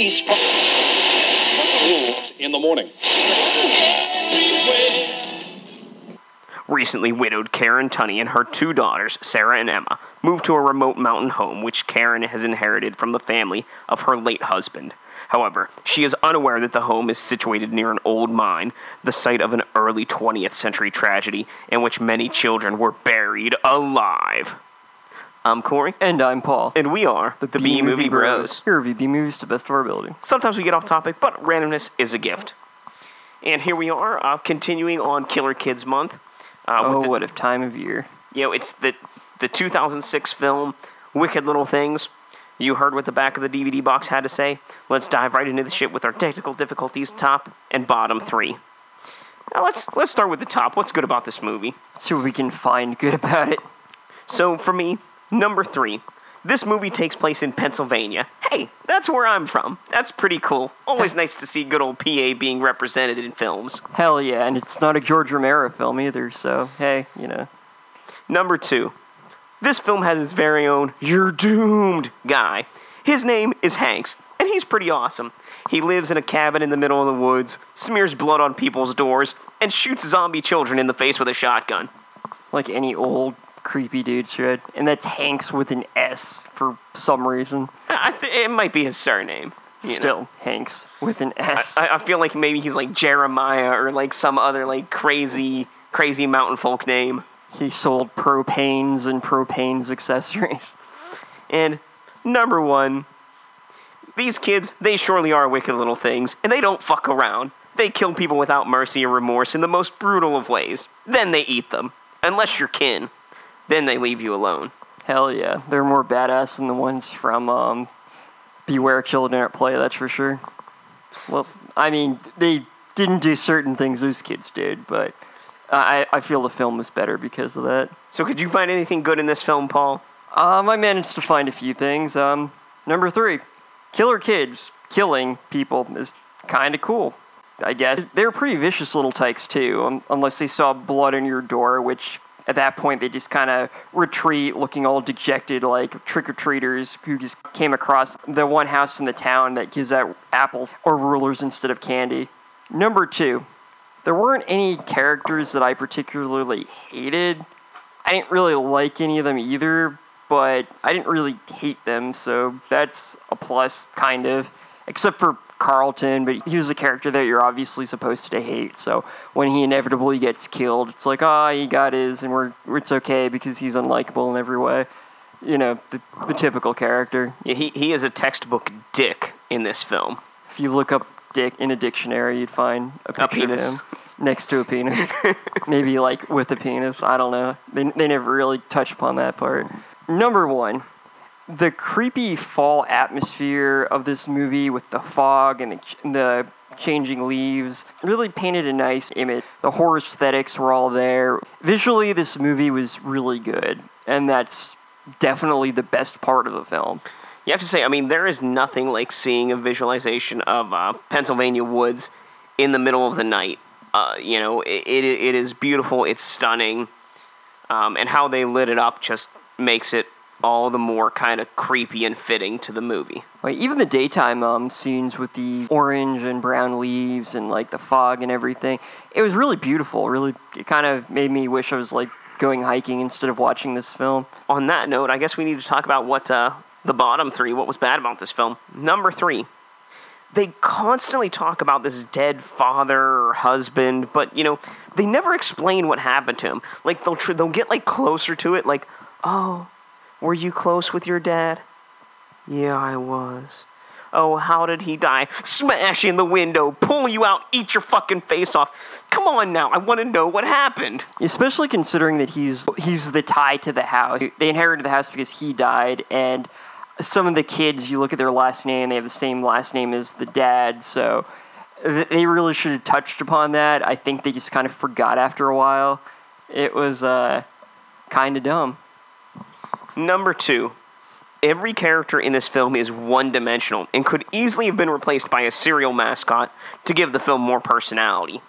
police. Rules in the morning. Recently widowed Karen Tunney and her two daughters, Sarah and Emma, moved to a remote mountain home which Karen has inherited from the family of her late husband. However, she is unaware that the home is situated near an old mine, the site of an early 20th century tragedy in which many children were buried alive. I'm Corey, And I'm Paul. and we are the, B Movie Bros. Here review B movies to the best of our ability. Sometimes we get off topic, but randomness is a gift. And here we are, uh, continuing on Killer Kids Month. Uh, Oh, the- what a time of year. You know, it's the the 2006 film Wicked Little Things. You heard what the back of the DVD box had to say. Let's dive right into the shit with our technical difficulties, top and bottom three. Now let's let's start with the top. What's good about this movie? Let's See what we can find good about it. So for me, number three, this movie takes place in Pennsylvania. Hey, that's where I'm from. That's pretty cool. Always nice to see good old PA being represented in films. Hell yeah, and it's not a George Romero film either, so hey, you know. Number two, this film has its very own You're Doomed guy. His name is Hanks, and he's pretty awesome. He lives in a cabin in the middle of the woods, smears blood on people's doors, and shoots zombie children in the face with a shotgun. Like any old creepy dude should. And that's Hanks with an S for some reason. I th- it might be his surname. you know. Still, Hanks with an S. I, I feel like maybe he's like Jeremiah or like some other like crazy, crazy mountain folk name. he sold propanes and propanes accessories. And number one, these kids, they surely are wicked little things, and they don't fuck around. They kill people without mercy or remorse in the most brutal of ways. Then they eat them. Unless you're kin. Then they leave you alone. Hell yeah, they're more badass than the ones from um, Beware Children at Play. That's for sure. Well, I mean, they didn't do certain things those kids did, but I, I feel the film was better because of that. So, could you find anything good in this film, Paul? Um, I managed to find a few things. Um, number three, killer kids killing people is kind of cool. I guess they're pretty vicious little tykes too, um, unless they saw blood on your door, which at that point they just kind of retreat, looking all dejected, like trick or treaters who just came across the one house in the town that gives out apples or rulers instead of candy. Number two, there weren't any characters that I particularly hated. I didn't really like any of them either, but I didn't really hate them, so that's a plus, kind of. Except for Carlton, but he was a character that you're obviously supposed to hate. So when he inevitably gets killed, it's like, ah, he got his, and we're it's okay because he's unlikable in every way. You know, the, the typical character. Yeah, he, he is a textbook dick in this film. If you look up dick in a dictionary, you'd find a picture penis. of him next to a penis. Maybe like with a penis. I don't know. They, they never really touch upon that part. Number one, the creepy fall atmosphere of this movie with the fog and the, ch- the changing leaves really painted a nice image. The horror aesthetics were all there. Visually, this movie was really good, and that's definitely the best part of the film. You have to say, I mean, there is nothing like seeing a visualization of uh, Pennsylvania woods in the middle of the night. Uh, you know, it, it, it is beautiful, it's stunning, um, and how they lit it up just makes it all the more kind of creepy and fitting to the movie. Like even the daytime um, scenes with the orange and brown leaves and like the fog and everything, it was really beautiful. Really, it kind of made me wish I was like going hiking instead of watching this film. On that note, I guess we need to talk about what uh, the bottom three, what was bad about this film. Number three, they constantly talk about this dead father or husband, but you know, they never explain what happened to him. Like they'll tr- they'll get like closer to it, like, oh, were you close with your dad? Yeah, I was. Oh, how did he die? Smash in the window, pull you out, eat your fucking face off. Come on now, I want to know what happened. Especially considering that he's he's the tie to the house. They inherited the house because he died, and some of the kids, you look at their last name, they have the same last name as the dad. So they really should have touched upon that. I think they just kind of forgot after a while. It was uh, kind of dumb. Number two, every character in this film is one dimensional and could easily have been replaced by a cereal mascot to give the film more personality.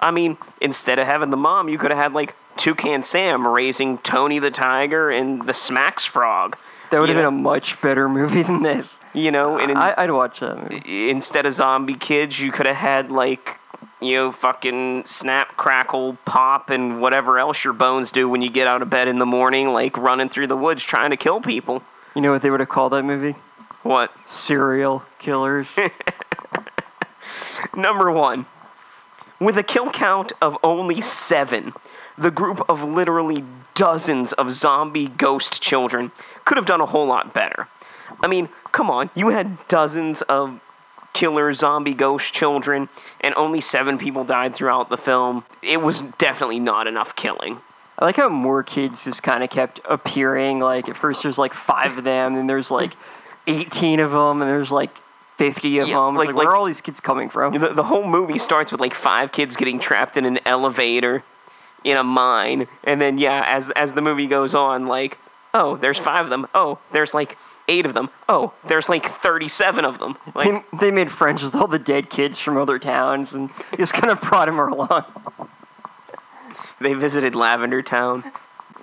I mean, instead of having the mom, you could have had like Toucan Sam raising Tony the Tiger and the Smacks Frog. That would have been a much better movie than this. You know, and in, I, I'd watch that movie. instead of zombie kids, you could have had like you know fucking snap, crackle, pop, and whatever else your bones do when you get out of bed in the morning, like running through the woods trying to kill people. You know what they would have called that movie? What? Serial killers. Number one, with a kill count of only seven, the group of literally dozens of zombie ghost children could have done a whole lot better. I mean, come on, you had dozens of killer zombie ghost children, and only seven people died throughout the film. It was definitely not enough killing. I like how more kids just kind of kept appearing. Like at first, there's like five of them, and there's like 18 of them, and there's like 50 of Yeah, them. Like- like, where like- are all these kids coming from? The, the whole movie starts with like five kids getting trapped in an elevator in a mine, and then yeah, as as the movie goes on, like oh, there's five of them. Oh, there's like eight of them. Oh, there's like thirty-seven of them. Like They, they made friends with all the dead kids from other towns, and just kind of brought them along. they visited Lavender Town.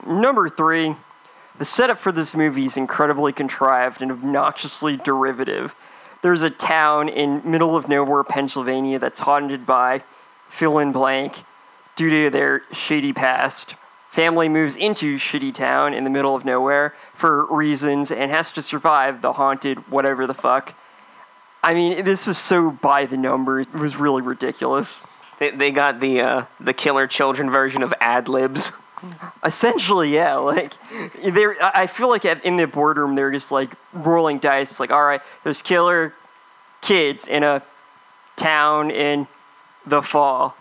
Number three, the setup for this movie is incredibly contrived and obnoxiously derivative. There's a town in middle of nowhere, Pennsylvania, that's haunted by fill in blank due to their shady past. Family moves into shitty town in the middle of nowhere for reasons and has to survive the haunted whatever the fuck. I mean, this was so by the numbers. It was really ridiculous. They, they got the uh, the killer children version of Mad Libs. Essentially, yeah. Like, they I feel like at, in the boardroom they're just like rolling dice. Like, all right, there's killer kids in a town in the fall,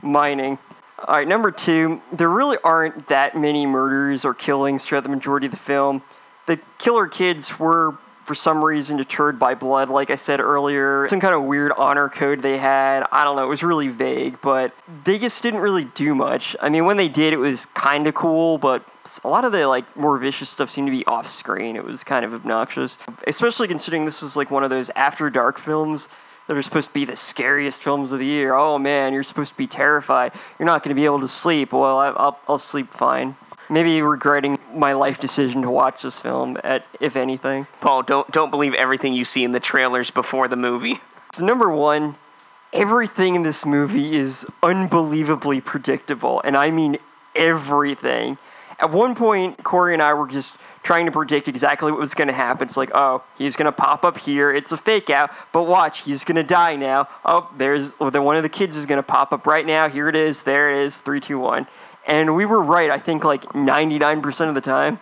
mining. All right, number two, there really aren't that many murders or killings throughout the majority of the film. The killer kids were, for some reason, deterred by blood, like I said earlier. Some kind of weird honor code they had. I don't know, it was really vague, but they just didn't really do much. I mean, when they did, it was kind of cool, but a lot of the like more vicious stuff seemed to be off screen. It was kind of obnoxious, especially considering this is like one of those after dark films that are supposed to be the scariest films of the year. Oh man, you're supposed to be terrified. You're not going to be able to sleep. Well, I, I'll, I'll sleep fine. Maybe regretting my life decision to watch this film, at if anything. Paul, don't don't believe everything you see in the trailers before the movie. So number one, everything in this movie is unbelievably predictable, and I mean everything. At one point, Corey and I were just trying to predict exactly what was going to happen. It's like, oh, he's going to pop up here. It's a fake out, but watch, he's going to die now. Oh, there's then one of the kids is going to pop up right now. Here it is. There it is. Three, two, one. And we were right. I think like 99% of the time.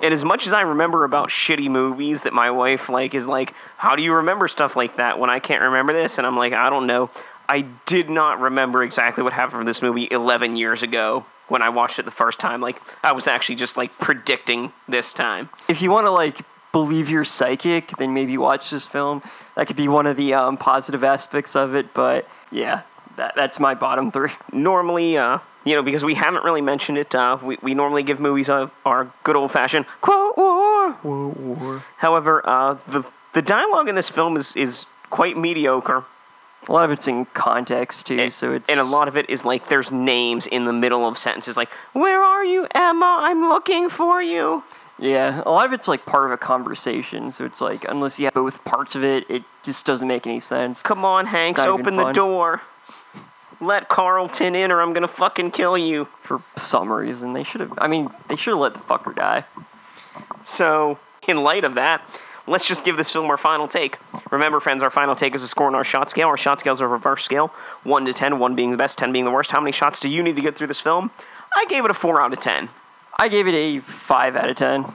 And as much as I remember about shitty movies that my wife like is like, how do you remember stuff like that when I can't remember this? And I'm like, I don't know. I did not remember exactly what happened from this movie 11 years ago when I watched it the first time. Like I was actually just like predicting this time. if you want to like believe you're psychic, then maybe watch this film. That could be one of the um, positive aspects of it. But yeah, that, that's my bottom three. Normally, uh, you know, because we haven't really mentioned it, uh, we, we normally give movies a, our good old fashioned quote war. However, uh, the the dialogue in this film is, is quite mediocre. A lot of it's in context too, so it's and a lot of it is like there's names in the middle of sentences like where are you emma i'm looking for you yeah, a lot of it's like part of a conversation. So it's like unless you have both parts of it, it just doesn't make any sense. come on hanks open the door let carlton in or i'm gonna fucking kill you For some reason, they should have. I mean, they should have let the fucker die. so in light of that let's just give this film our final take remember friends our final take is a score on our shot scale our shot scale is a reverse scale 1 to 10 1 being the best 10 being the worst how many shots do you need to get through this film i gave it a 4 out of 10 I gave it a five out of ten.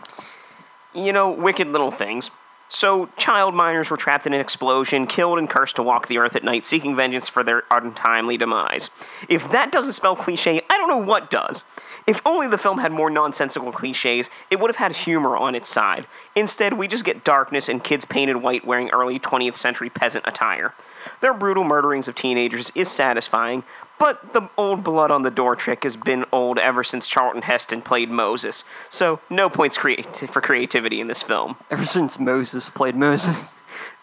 you know, wicked little things. So, child miners were trapped in an explosion, killed and cursed to walk the earth at night, seeking vengeance for their untimely demise. If that doesn't spell cliche, I don't know what does. If only the film had more nonsensical cliches, it would have had humor on its side. Instead, we just get darkness and kids painted white wearing early 20th century peasant attire. Their brutal murderings of teenagers is satisfying, but the old blood on the door trick has been old ever since Charlton Heston played Moses, so no points creati- for creativity in this film. Ever since Moses played Moses.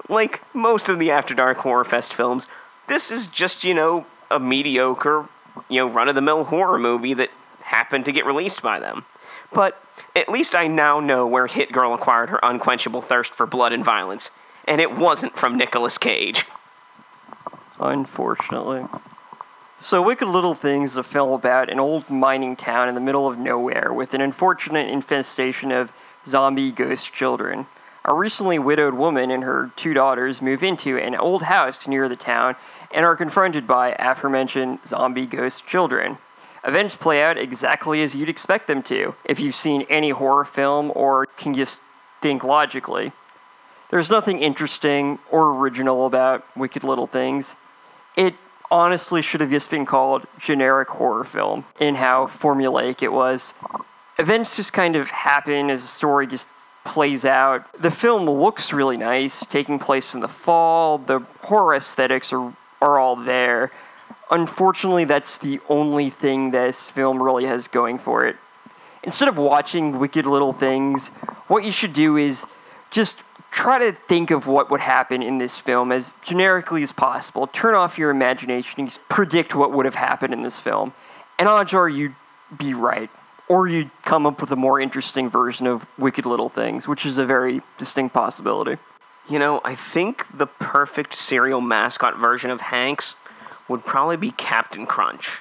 Like most of the After Dark Horror Fest films, this is just, you know, a mediocre, you know, run of the mill horror movie that happened to get released by them. But At least I now know where Hit Girl acquired her unquenchable thirst for blood and violence, and it wasn't from Nicolas Cage. Unfortunately. So, Wicked Little Things is a film about an old mining town in the middle of nowhere with an unfortunate infestation of zombie ghost children. A recently widowed woman and her two daughters move into an old house near the town and are confronted by aforementioned zombie ghost children. Events play out exactly as you'd expect them to if you've seen any horror film or can just think logically. There's nothing interesting or original about Wicked Little Things. It honestly should have just been called generic horror film in how formulaic it was. Events just kind of happen as the story just plays out. The film looks really nice, taking place in the fall. The horror aesthetics are, are all there. Unfortunately, that's the only thing this film really has going for it. Instead of watching Wicked Little Things, what you should do is just try to think of what would happen in this film as generically as possible. Turn off your imagination and predict what would have happened in this film. And odds are you'd be right. Or you'd come up with a more interesting version of Wicked Little Things, which is a very distinct possibility. You know, I think the perfect cereal mascot version of Hanks would probably be Captain Crunch.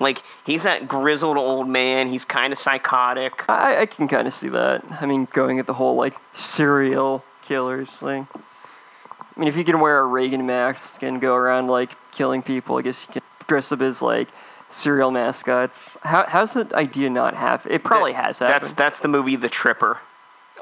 Like, he's that grizzled old man, he's kind of psychotic. I, I can kind of see that. I mean, going at the whole, like, serial killers thing. I mean, if you can wear a Reagan mask and go around, like, killing people, I guess you can dress up as, like, cereal mascots. How, how's the idea not happen? It probably That- has happened. That's that's the movie The Tripper.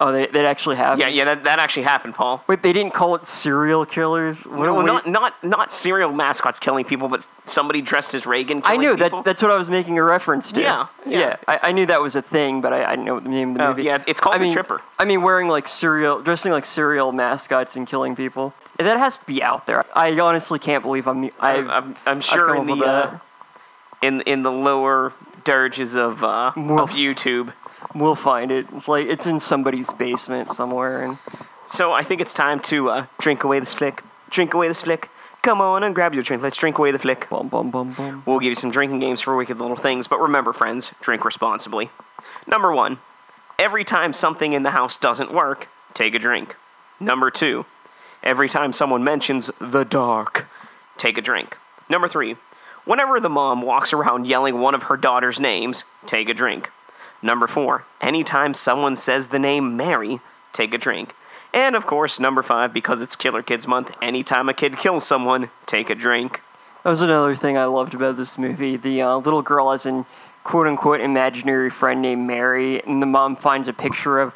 Oh, they, that actually happened? Yeah, yeah, that, that actually happened, Paul. Wait, they didn't call it serial killers? What, No, not not not cereal mascots killing people, but somebody dressed as Reagan. I knew people. that's that's what I was making a reference to. Yeah, yeah. I, I knew that was a thing, but I, I didn't know the name of the Oh, movie. yeah, it's called I The mean, Tripper. I mean, wearing like cereal, dressing like cereal mascots and killing people. That has to be out there. I honestly can't believe I'm. the- I've, I'm, I'm sure in the uh, in in the lower dirges of uh, of YouTube. We'll find it. It's like it's in somebody's basement somewhere, and So I think it's time to uh, drink away the flick. Drink away the flick. Come on and grab your drink. Let's drink away the flick. bum bum bum bum. We'll give you some drinking games for wicked little things, but remember, friends, drink responsibly. Number one, every time something in the house doesn't work, take a drink. Number two, every time someone mentions the dark, take a drink. Number three, whenever the mom walks around yelling one of her daughter's names, take a drink. Number four, anytime someone says the name Mary, take a drink. And of course, number five, because it's Killer Kids Month, anytime a kid kills someone, take a drink. That was another thing I loved about this movie. The uh, little girl has an quote unquote imaginary friend named Mary, and the mom finds a picture of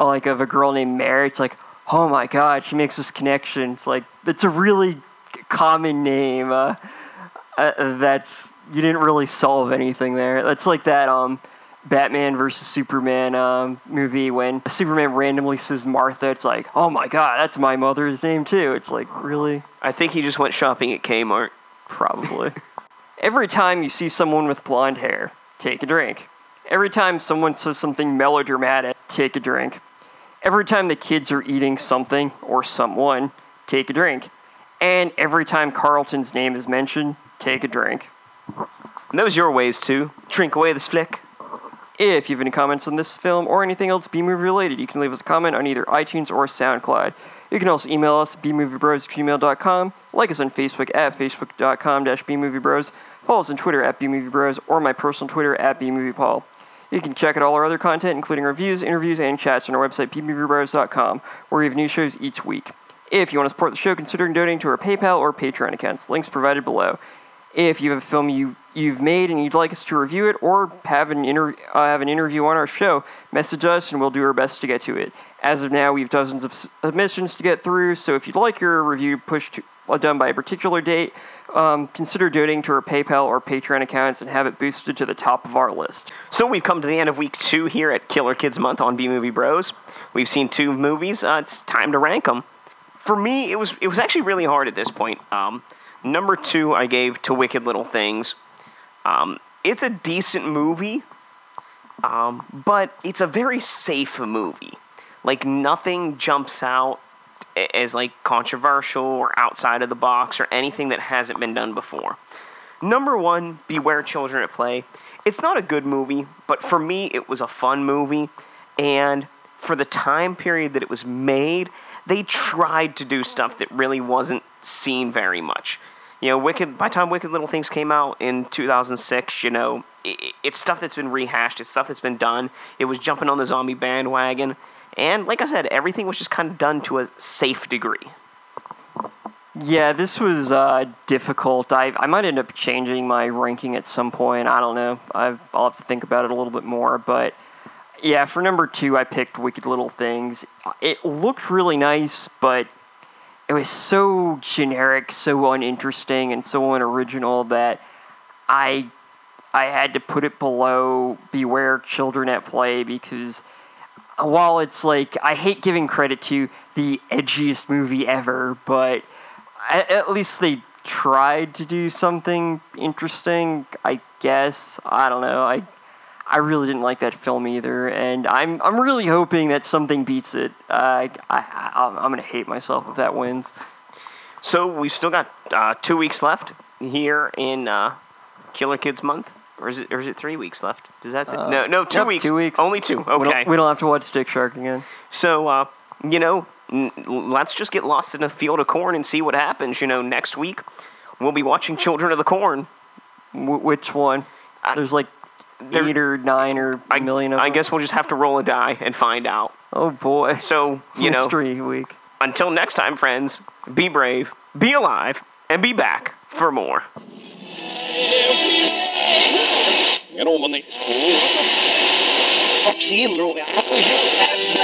like of a girl named Mary. It's like, oh my god, she makes this connection. It's like it's a really common name. Uh, uh, that's you didn't really solve anything there. That's like that um Batman versus Superman um, movie when Superman randomly says Martha. It's like, oh my god, that's my mother's name too. It's like really. I think he just went shopping at Kmart. Probably. Every time you see someone with blonde hair, take a drink. Every time someone says something melodramatic, take a drink. Every time the kids are eating something or someone, take a drink. And every time Carlton's name is mentioned, take a drink. And those your ways too. Drink away this flick. If you have any comments on this film or anything else B-movie related, you can leave us a comment on either iTunes or SoundCloud. You can also email us at bmoviebros at gmail.com, like us on Facebook at facebook.com bmoviebros, follow us on Twitter at bmoviebros, or my personal Twitter at bmoviepaul. You can check out all our other content, including reviews, interviews, and chats on our website, bmoviebros.com, where we have new shows each week. If you want to support the show, consider donating to our PayPal or Patreon accounts, links provided below. If you have a film you you've made and you'd like us to review it or have an inter- uh, have an interview on our show, message us and we'll do our best to get to it. As of now, we have dozens of submissions to get through, so if you'd like your review pushed to, uh, done by a particular date, um, consider donating to our PayPal or Patreon accounts and have it boosted to the top of our list. So we've come to the end of week two here at Killer Kids Month on B Movie Bros. We've seen two movies. Uh, it's time to rank them. For me, it was it was actually really hard at this point. Um, number two, I gave to Wicked Little Things. Um, it's a decent movie, um, but it's a very safe movie. Like nothing jumps out as like controversial or outside of the box or anything that hasn't been done before. Number one, Beware Children at Play. it's not a good movie, but for me, it was a fun movie. And for the time period that it was made, they tried to do stuff that really wasn't seen very much. You know, Wicked. By the time Wicked Little Things came out in 2006, you know, it, it's stuff that's been rehashed. It's stuff that's been done. It was jumping on the zombie bandwagon, and like I said, everything was just kind of done to a safe degree. Yeah, this was uh, difficult. I, I might end up changing my ranking at some point. I don't know. I've, I'll have to think about it a little bit more. But yeah, for number two, I picked Wicked Little Things. It looked really nice, but it was so generic, so uninteresting, and so unoriginal that I I had to put it below Beware Children at Play because while it's like I hate giving credit to the edgiest movie ever, but at, least they tried to do something interesting. I guess I don't know. I I really didn't like that film either, and I'm I'm really hoping that something beats it. Uh, I, I I'm gonna hate myself if that wins. So we've still got uh, two weeks left here in uh, Killer Kids Month, or is it or is it three weeks left? Does that say? no, no, two Uh, yep, weeks. two weeks. Only two. Okay. We don't, we don't have to watch Dick Shark again. So, uh, you know, n- let's just get lost in a field of corn and see what happens. You know, next week we'll be watching Children of the Corn. Wh- which one? I- There's like There- eight or nine or a I, million of I them. guess we'll just have to roll a die and find out. Oh boy. So, you know, Mystery week. until next time, friends, be brave, be alive, and be back for more. Vaccin, tror jag.